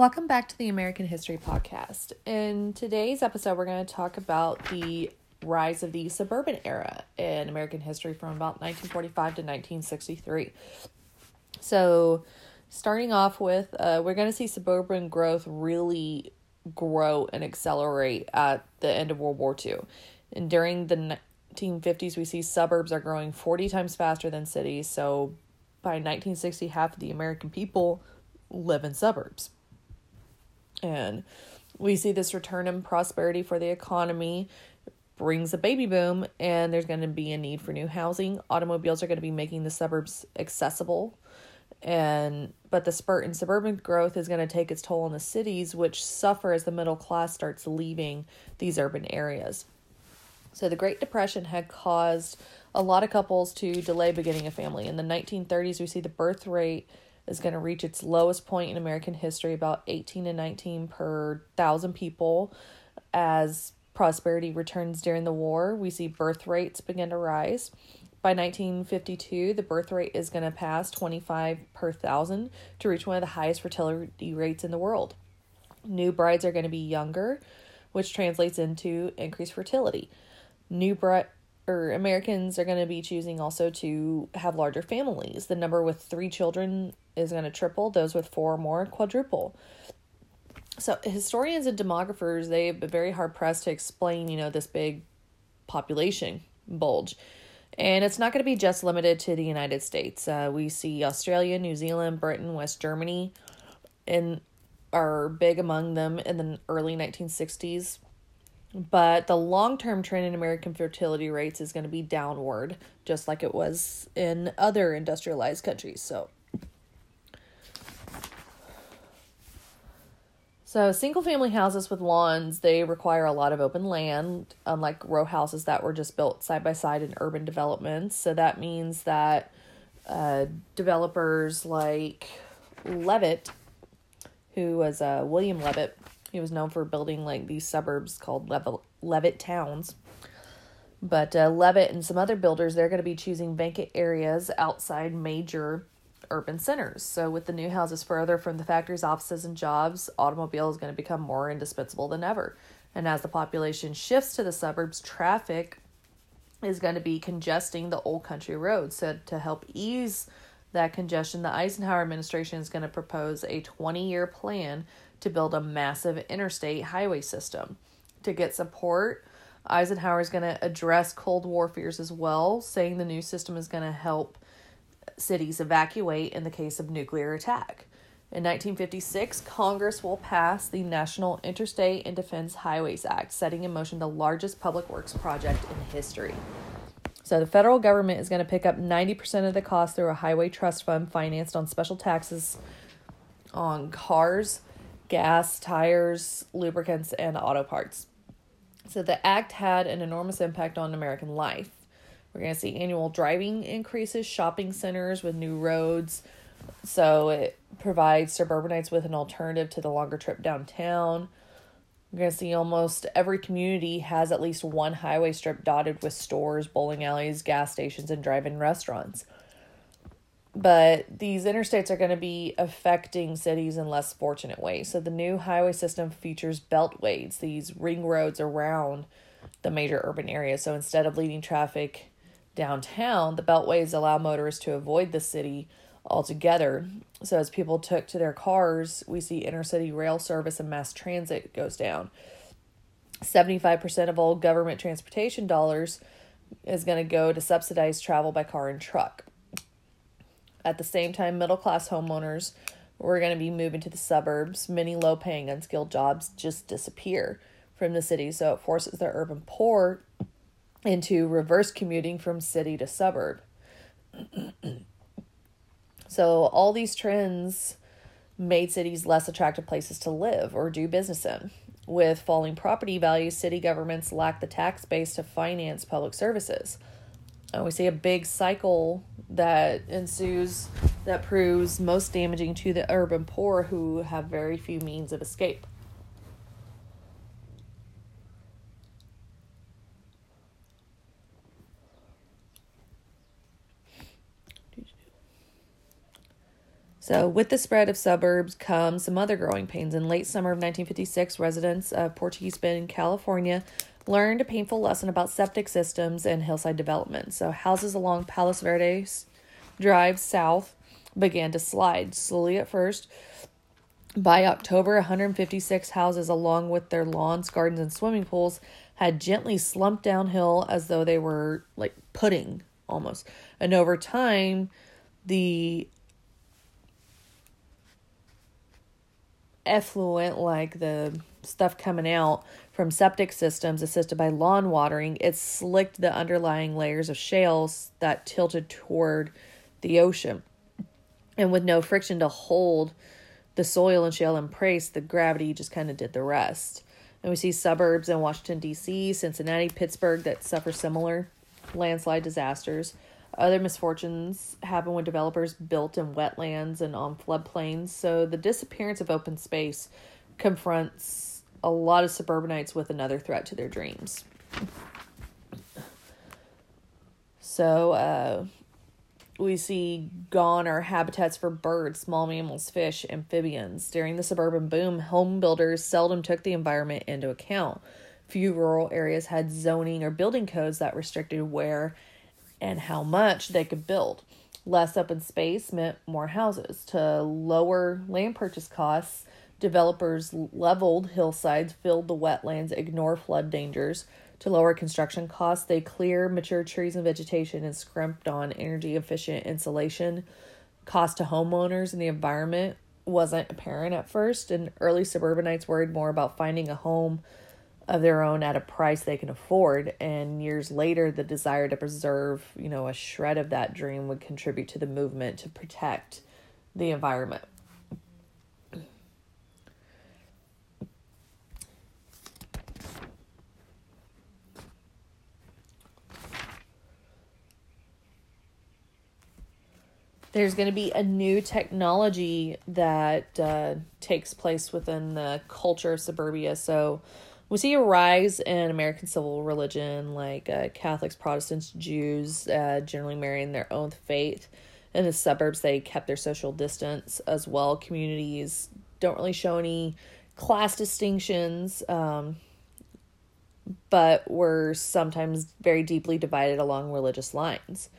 Welcome back to the American History Podcast. In today's episode, we're going to talk about the rise of the suburban era in American history from about 1945 to 1963. So, starting off with, uh, we're going to see suburban growth really grow and accelerate at the end of World War II. And during the 1950s, we see suburbs are growing 40 times faster than cities. So, by 1960, half of the American people live in suburbs. And we see this return in prosperity for the economy brings a baby boom and there's going to be a need for new housing. Automobiles are going to be making the suburbs accessible. And but the spurt in suburban growth is going to take its toll on the cities which suffer as the middle class starts leaving these urban areas. So the Great Depression had caused a lot of couples to delay beginning a family. In the 1930s, we see the birth rate is going to reach its lowest point in American history, about 18 to 19 per thousand people. As prosperity returns during the war, we see birth rates begin to rise. By 1952, the birth rate is going to pass 25 per thousand to reach one of the highest fertility rates in the world. New brides are going to be younger, which translates into increased fertility. New bride or Americans are going to be choosing also to have larger families. The number with three children is going to triple, those with four or more quadruple. So historians and demographers they've been very hard pressed to explain, you know, this big population bulge. And it's not going to be just limited to the United States. Uh, we see Australia, New Zealand, Britain, West Germany, and are big among them in the early 1960s. But the long term trend in American fertility rates is going to be downward, just like it was in other industrialized countries. So So, single family houses with lawns, they require a lot of open land, unlike row houses that were just built side by side in urban developments. So, that means that uh, developers like Levitt, who was uh, William Levitt, he was known for building like these suburbs called Lev- Levitt towns. But uh, Levitt and some other builders, they're going to be choosing vacant areas outside major urban centers. So, with the new houses further from the factories, offices, and jobs, automobile is going to become more indispensable than ever. And as the population shifts to the suburbs, traffic is going to be congesting the old country roads. So, to help ease that congestion, the Eisenhower administration is going to propose a 20 year plan to build a massive interstate highway system. To get support, Eisenhower is going to address Cold War fears as well, saying the new system is going to help cities evacuate in the case of nuclear attack. In 1956, Congress will pass the National Interstate and Defense Highways Act, setting in motion the largest public works project in history. So, the federal government is going to pick up 90% of the cost through a highway trust fund financed on special taxes on cars, gas, tires, lubricants, and auto parts. So, the act had an enormous impact on American life. We're going to see annual driving increases, shopping centers with new roads. So it provides suburbanites with an alternative to the longer trip downtown. We're going to see almost every community has at least one highway strip dotted with stores, bowling alleys, gas stations, and drive in restaurants. But these interstates are going to be affecting cities in less fortunate ways. So the new highway system features beltways, these ring roads around the major urban areas. So instead of leading traffic downtown, the beltways allow motorists to avoid the city altogether. So as people took to their cars, we see intercity rail service and mass transit goes down. 75% of all government transportation dollars is going to go to subsidize travel by car and truck. At the same time, middle class homeowners were going to be moving to the suburbs. Many low paying, unskilled jobs just disappear from the city. So it forces the urban poor into reverse commuting from city to suburb. so, all these trends made cities less attractive places to live or do business in. With falling property values, city governments lack the tax base to finance public services. And we see a big cycle that ensues that proves most damaging to the urban poor who have very few means of escape. So, with the spread of suburbs comes some other growing pains. In late summer of 1956, residents of Portuguese Bend, California, learned a painful lesson about septic systems and hillside development. So, houses along Palos Verdes Drive south began to slide slowly at first. By October, 156 houses, along with their lawns, gardens, and swimming pools, had gently slumped downhill as though they were like pudding almost. And over time, the effluent, like the stuff coming out from septic systems assisted by lawn watering, it slicked the underlying layers of shales that tilted toward the ocean. And with no friction to hold the soil and shale in place, the gravity just kind of did the rest. And we see suburbs in Washington, D.C., Cincinnati, Pittsburgh that suffer similar landslide disasters. Other misfortunes happen when developers built in wetlands and on floodplains. So the disappearance of open space confronts a lot of suburbanites with another threat to their dreams. So, uh, we see gone are habitats for birds, small mammals, fish, amphibians. During the suburban boom, home builders seldom took the environment into account. Few rural areas had zoning or building codes that restricted where and how much they could build. Less open space meant more houses. To lower land purchase costs, developers leveled hillsides, filled the wetlands, ignore flood dangers. To lower construction costs, they clear mature trees and vegetation and scrimped on energy efficient insulation. Cost to homeowners and the environment wasn't apparent at first, and early suburbanites worried more about finding a home of their own at a price they can afford. And years later the desire to preserve you know a shred of that dream would contribute to the movement to protect the environment. There's going to be a new technology that uh, takes place within the culture of suburbia. So we see a rise in American civil religion, like uh, Catholics, Protestants, Jews, uh, generally marrying their own faith. In the suburbs, they kept their social distance as well. Communities don't really show any class distinctions, um, but were sometimes very deeply divided along religious lines.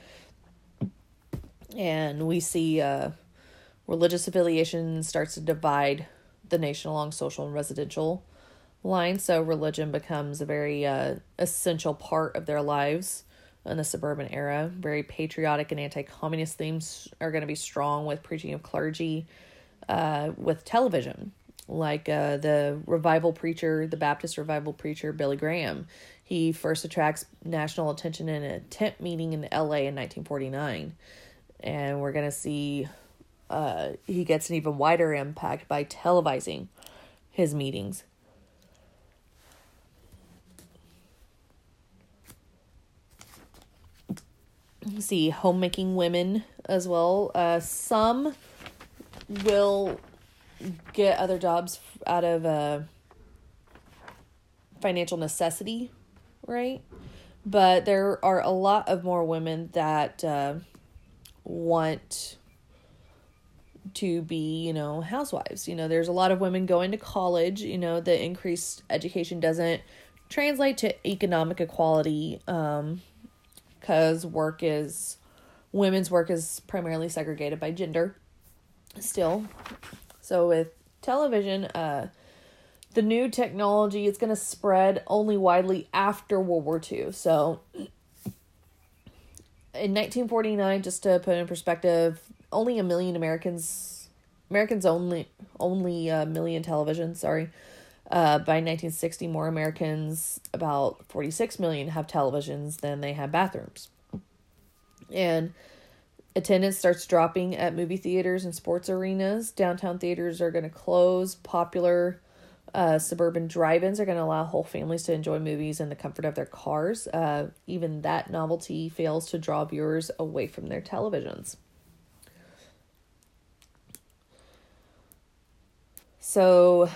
And we see uh, religious affiliation starts to divide the nation along social and residential line. So religion becomes a very uh, essential part of their lives in the suburban era. Very patriotic and anti communist themes are going to be strong with preaching of clergy, uh, with television, like uh, the revival preacher, the Baptist revival preacher, Billy Graham. He first attracts national attention in a tent meeting in LA in 1949. And we're going to see uh, he gets an even wider impact by televising his meetings see homemaking women as well. Uh, some will get other jobs out of uh, financial necessity, right? But there are a lot of more women that uh, want to be, you know, housewives. You know, there's a lot of women going to college. You know, the increased education doesn't translate to economic equality. Um, because work is women's work is primarily segregated by gender still. So with television uh the new technology is going to spread only widely after world war ii so in 1949 just to put in perspective only a million americans americans only only a million television sorry uh, by 1960, more Americans, about 46 million, have televisions than they have bathrooms. And attendance starts dropping at movie theaters and sports arenas. Downtown theaters are going to close. Popular uh, suburban drive ins are going to allow whole families to enjoy movies in the comfort of their cars. Uh, even that novelty fails to draw viewers away from their televisions. So,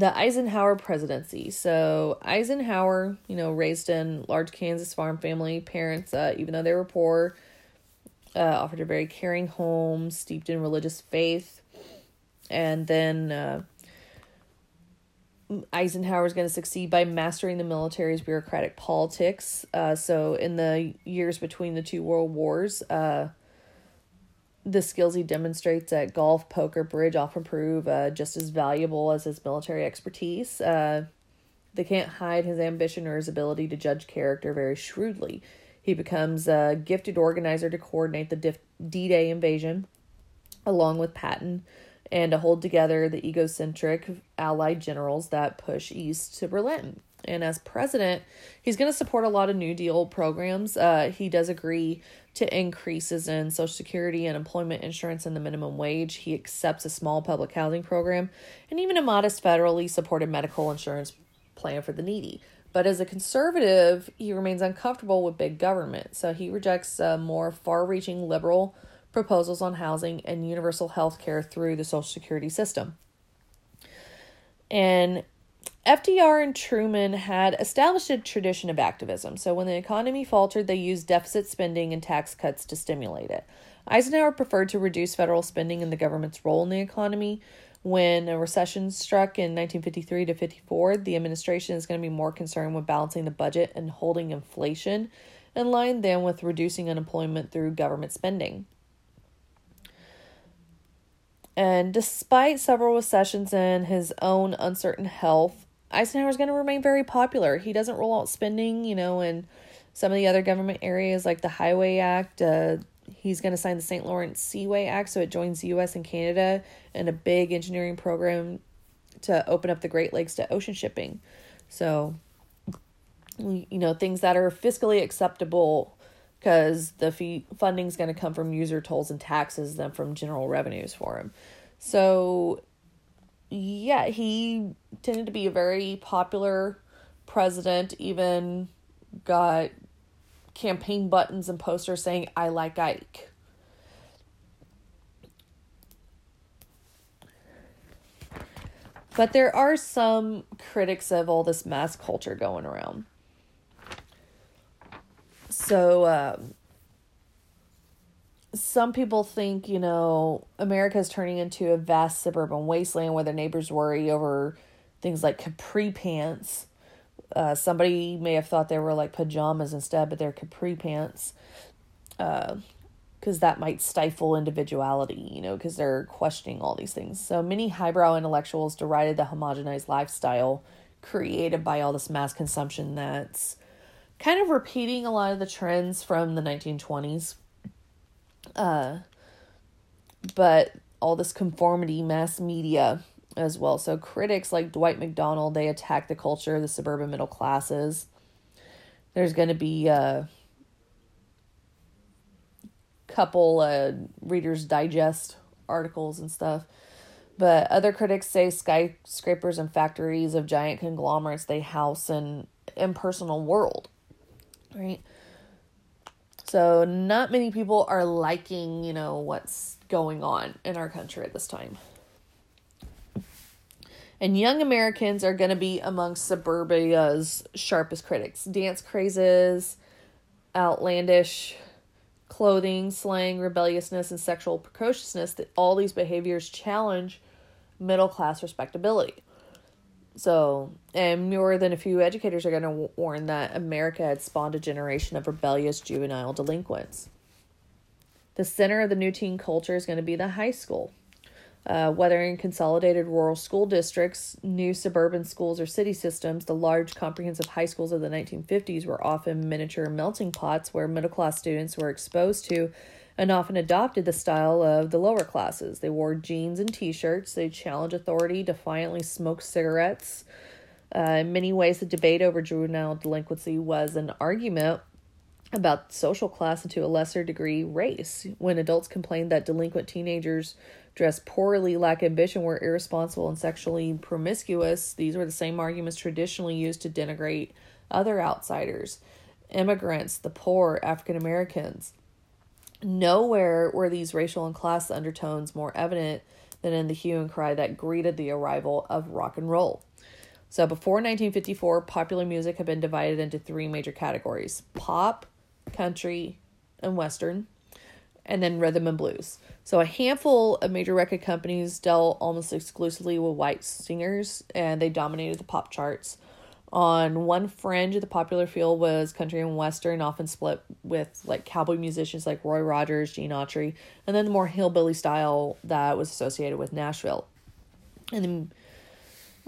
the Eisenhower presidency. So Eisenhower, you know, raised in large Kansas farm family, parents, uh, even though they were poor, uh, offered a very caring home steeped in religious faith. And then uh, Eisenhower is going to succeed by mastering the military's bureaucratic politics. Uh, so, in the years between the two world wars, uh, the skills he demonstrates at golf, poker, bridge often prove uh, just as valuable as his military expertise. Uh, they can't hide his ambition or his ability to judge character very shrewdly. He becomes a gifted organizer to coordinate the D Day invasion, along with Patton, and to hold together the egocentric Allied generals that push east to Berlin. And as president, he's going to support a lot of New Deal programs. Uh, he does agree to increases in Social Security and employment insurance and the minimum wage. He accepts a small public housing program and even a modest federally supported medical insurance plan for the needy. But as a conservative, he remains uncomfortable with big government. So he rejects uh, more far reaching liberal proposals on housing and universal health care through the Social Security system. And FDR and Truman had established a tradition of activism. So when the economy faltered, they used deficit spending and tax cuts to stimulate it. Eisenhower preferred to reduce federal spending and the government's role in the economy. When a recession struck in 1953 to 54, the administration is going to be more concerned with balancing the budget and holding inflation in line than with reducing unemployment through government spending. And despite several recessions and his own uncertain health, Eisenhower is going to remain very popular. He doesn't roll out spending, you know, in some of the other government areas like the Highway Act. Uh, he's going to sign the St. Lawrence Seaway Act, so it joins the U.S. and Canada in a big engineering program to open up the Great Lakes to ocean shipping. So, you know, things that are fiscally acceptable because the fee funding is going to come from user tolls and taxes than from general revenues for him. So, yeah, he tended to be a very popular president, even got campaign buttons and posters saying, I like Ike. But there are some critics of all this mass culture going around. So, um, some people think, you know, America is turning into a vast suburban wasteland where the neighbors worry over things like capri pants. Uh, somebody may have thought they were like pajamas instead, but they're capri pants. Because uh, that might stifle individuality, you know, because they're questioning all these things. So many highbrow intellectuals derided the homogenized lifestyle created by all this mass consumption that's kind of repeating a lot of the trends from the 1920s uh, but all this conformity mass media as well. So critics like Dwight MacDonald, they attack the culture the suburban middle classes. There's going to be a couple uh, Reader's Digest articles and stuff. But other critics say skyscrapers and factories of giant conglomerates they house an impersonal world, right? So, not many people are liking, you know, what's going on in our country at this time. And young Americans are going to be amongst suburbia's sharpest critics. Dance crazes, outlandish clothing, slang, rebelliousness, and sexual precociousness, that all these behaviors challenge middle class respectability. So, and more than a few educators are going to warn that America had spawned a generation of rebellious juvenile delinquents. The center of the new teen culture is going to be the high school. Uh, whether in consolidated rural school districts, new suburban schools, or city systems, the large comprehensive high schools of the 1950s were often miniature melting pots where middle class students were exposed to and often adopted the style of the lower classes. They wore jeans and t shirts, they challenged authority, defiantly smoked cigarettes. Uh, in many ways, the debate over juvenile delinquency was an argument about social class and to a lesser degree race. When adults complained that delinquent teenagers dressed poorly, lack ambition, were irresponsible, and sexually promiscuous, these were the same arguments traditionally used to denigrate other outsiders immigrants, the poor, African Americans. Nowhere were these racial and class undertones more evident than in the hue and cry that greeted the arrival of rock and roll. So, before 1954, popular music had been divided into three major categories pop, country, and western. and then rhythm and blues. So a handful of major record companies dealt almost exclusively with white singers, and they dominated the pop charts. On one fringe the popular field was country and western, often split with like cowboy musicians like Roy Rogers, Gene Autry, and then the more hillbilly style that was associated with Nashville. And then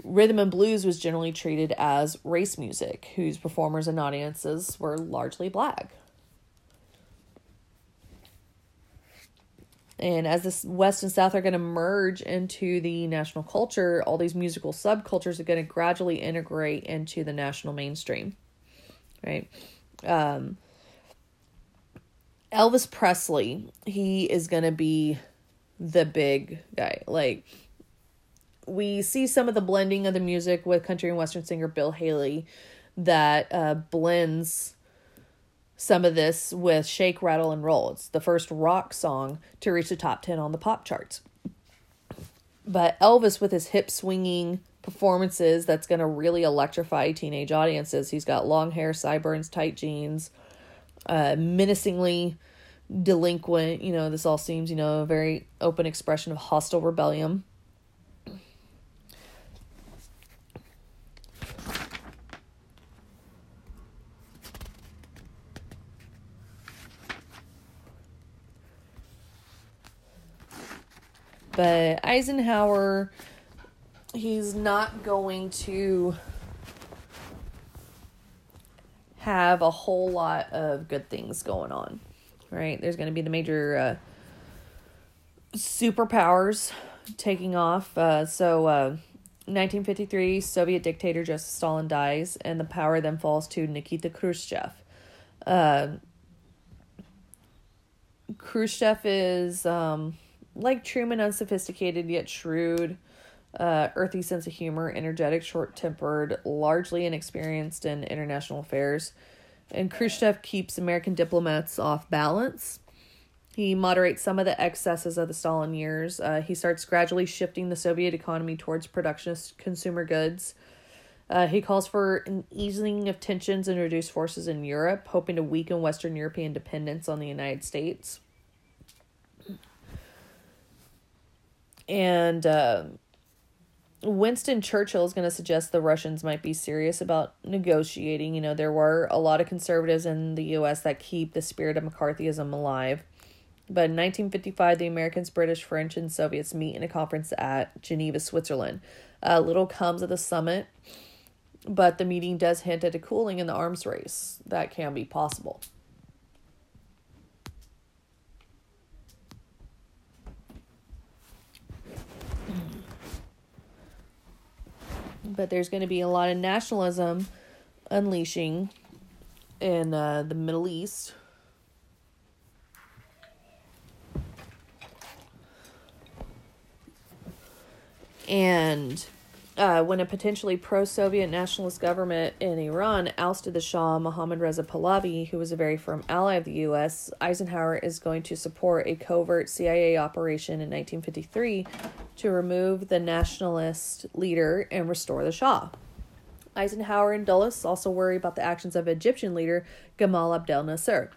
rhythm and blues was generally treated as race music, whose performers and audiences were largely black. And as this West and South are going to merge into the national culture, all these musical subcultures are going to gradually integrate into the national mainstream. Right? Um, Elvis Presley, he is going to be the big guy. Like, we see some of the blending of the music with country and western singer Bill Haley that uh, blends some of this with Shake, Rattle, and Roll. It's the first rock song to reach the top 10 on the pop charts. But Elvis, with his hip swinging performances, that's going to really electrify teenage audiences. He's got long hair, sideburns, tight jeans, uh, menacingly delinquent. You know, this all seems, you know, a very open expression of hostile rebellion. But Eisenhower, he's not going to have a whole lot of good things going on, right? There's going to be the major uh, superpowers taking off. Uh, so, uh, 1953, Soviet dictator Joseph Stalin dies, and the power then falls to Nikita Khrushchev. Uh, Khrushchev is um, like Truman, unsophisticated yet shrewd, uh, earthy sense of humor, energetic, short tempered, largely inexperienced in international affairs. And Khrushchev keeps American diplomats off balance. He moderates some of the excesses of the Stalin years. Uh, he starts gradually shifting the Soviet economy towards productionist consumer goods. Uh, he calls for an easing of tensions and reduced forces in Europe, hoping to weaken Western European dependence on the United States. And uh, Winston Churchill is going to suggest the Russians might be serious about negotiating. You know, there were a lot of conservatives in the U.S. that keep the spirit of McCarthyism alive. But in 1955, the Americans, British, French, and Soviets meet in a conference at Geneva, Switzerland. Uh, little comes of the summit, but the meeting does hint at a cooling in the arms race that can be possible. But there's going to be a lot of nationalism unleashing in uh, the Middle East. And uh, when a potentially pro Soviet nationalist government in Iran ousted the Shah, Mohammad Reza Pahlavi, who was a very firm ally of the U.S., Eisenhower is going to support a covert CIA operation in 1953 to remove the nationalist leader and restore the Shah. Eisenhower and Dulles also worry about the actions of Egyptian leader Gamal Abdel Nasser.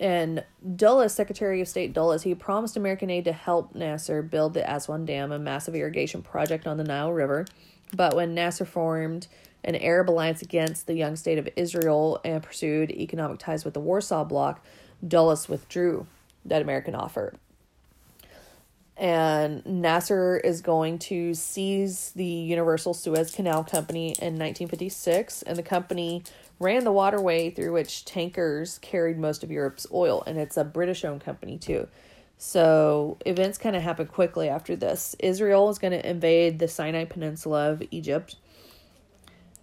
And Dulles, Secretary of State Dulles, he promised American aid to help Nasser build the Aswan Dam, a massive irrigation project on the Nile River. But when Nasser formed an Arab alliance against the young state of Israel and pursued economic ties with the Warsaw Bloc, Dulles withdrew that American offer. And Nasser is going to seize the Universal Suez Canal Company in 1956, and the company ran the waterway through which tankers carried most of Europe's oil, and it's a British owned company too. So events kind of happen quickly after this. Israel is going to invade the Sinai Peninsula of Egypt.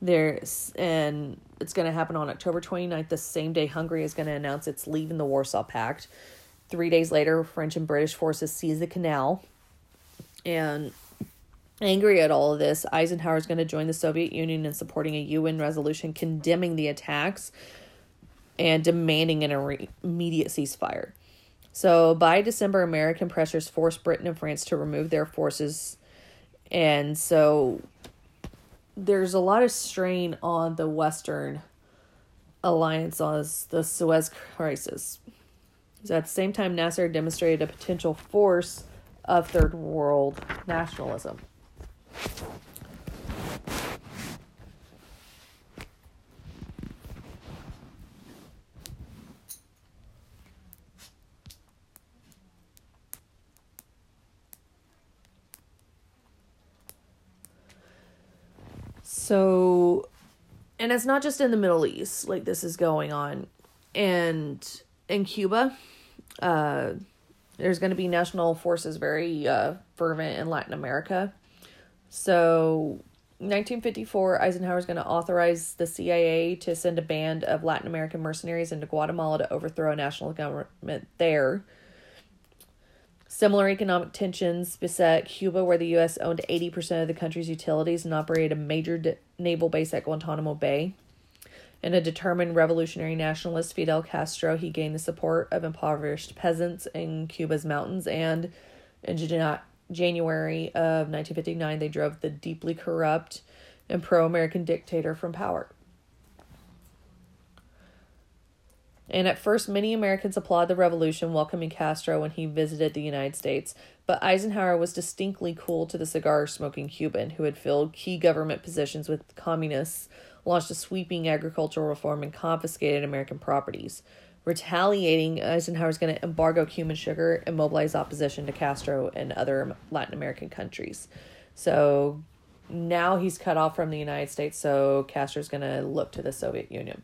There's and it's going to happen on October 29th, the same day Hungary is going to announce it's leaving the Warsaw Pact. Three days later, French and British forces seize the canal. And Angry at all of this, Eisenhower is going to join the Soviet Union in supporting a UN resolution condemning the attacks and demanding an immediate ceasefire. So by December, American pressures forced Britain and France to remove their forces. And so there's a lot of strain on the Western alliance on the Suez crisis. So at the same time, Nasser demonstrated a potential force of third world nationalism. So, and it's not just in the Middle East, like this is going on. And in Cuba, uh, there's going to be national forces very uh, fervent in Latin America. So, 1954, Eisenhower is going to authorize the CIA to send a band of Latin American mercenaries into Guatemala to overthrow a national government there. Similar economic tensions beset Cuba, where the U.S. owned 80% of the country's utilities and operated a major naval base at Guantanamo Bay. And a determined revolutionary nationalist, Fidel Castro, he gained the support of impoverished peasants in Cuba's mountains. And in January of 1959, they drove the deeply corrupt and pro American dictator from power. And at first, many Americans applauded the revolution, welcoming Castro when he visited the United States. But Eisenhower was distinctly cool to the cigar smoking Cuban who had filled key government positions with communists, launched a sweeping agricultural reform, and confiscated American properties. Retaliating, Eisenhower was going to embargo Cuban sugar and mobilize opposition to Castro and other Latin American countries. So now he's cut off from the United States, so Castro's going to look to the Soviet Union.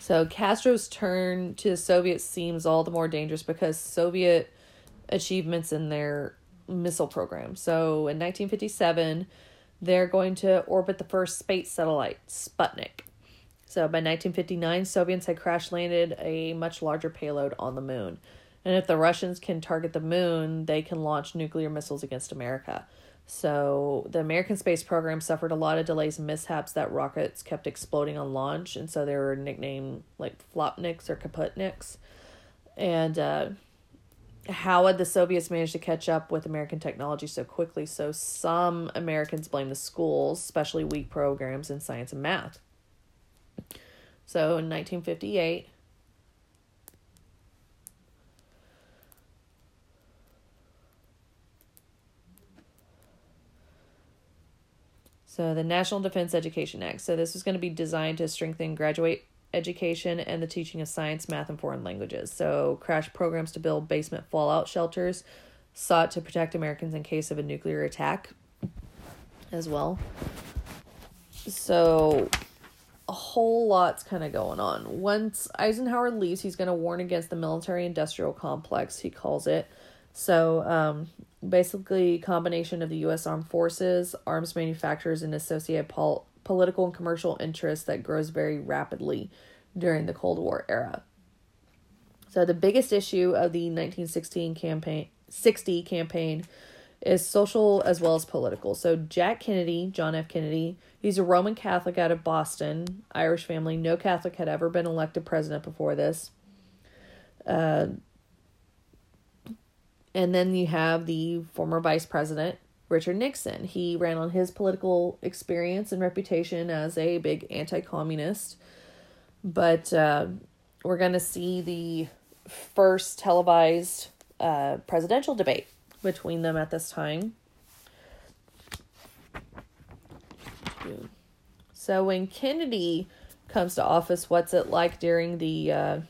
So Castro's turn to the Soviets seems all the more dangerous because Soviet achievements in their missile program. So in 1957, they're going to orbit the first space satellite, Sputnik. So by 1959, Soviets had crash landed a much larger payload on the moon. And if the Russians can target the moon, they can launch nuclear missiles against America. So the American space program suffered a lot of delays and mishaps that rockets kept exploding on launch, and so they were nicknamed like Flopniks or Kaputniks. And uh, how had the Soviets managed to catch up with American technology so quickly? So some Americans blame the schools, especially weak programs in science and math. So in 1958, So, the National Defense Education Act. So, this is going to be designed to strengthen graduate education and the teaching of science, math, and foreign languages. So, crash programs to build basement fallout shelters sought to protect Americans in case of a nuclear attack as well. So, a whole lot's kind of going on. Once Eisenhower leaves, he's going to warn against the military industrial complex, he calls it. So, um, basically combination of the U.S. Armed Forces, arms manufacturers, and associated pol- political and commercial interests that grows very rapidly during the Cold War era. So the biggest issue of the 1916 campaign, 60 campaign, is social as well as political. So Jack Kennedy, John F. Kennedy, he's a Roman Catholic out of Boston, Irish family. No Catholic had ever been elected president before this. Uh, and then you have the former vice president, Richard Nixon. He ran on his political experience and reputation as a big anti communist. But uh, we're going to see the first televised uh, presidential debate between them at this time. So when Kennedy comes to office, what's it like during the uh,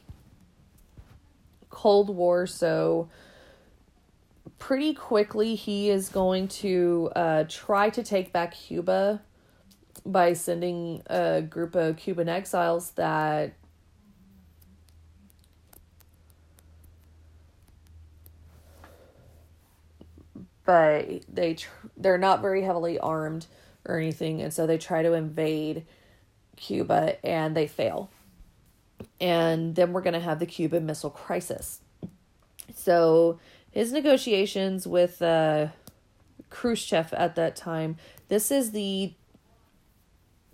Cold War? So pretty quickly he is going to uh, try to take back Cuba by sending a group of Cuban exiles that but they tr- they're not very heavily armed or anything and so they try to invade Cuba and they fail. And then we're going to have the Cuban Missile Crisis. So his negotiations with uh, Khrushchev at that time, this is the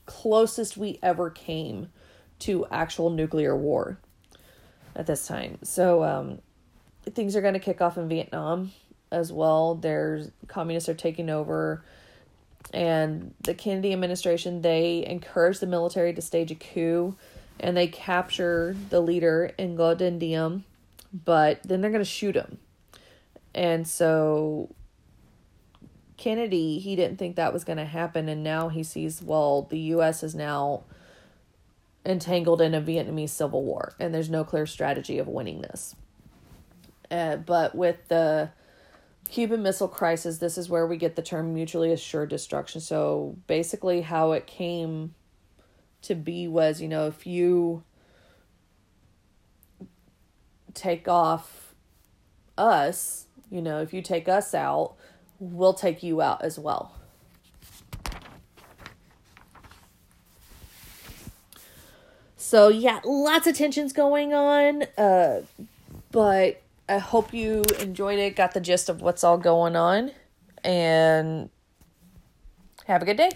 closest we ever came to actual nuclear war at this time. So um, things are going to kick off in Vietnam. as well. There's communists are taking over and the Kennedy administration they encourage the military to stage a coup and they capture the leader Ngo Diem, but then they're going to shoot him. And so Kennedy, he didn't think that was going to happen and now he sees well, the US is now entangled in a Vietnamese civil war and there's no clear strategy of winning this. Uh, but with the Cuban Missile Crisis, this is where we get the term mutually assured destruction. So basically, how it came to be was you know, if you take off us, you know, if you take us out, we'll take you out as well. So yeah, lots of tensions going on. Uh, but I hope you enjoyed it, got the gist of what's all going on, and have a good day.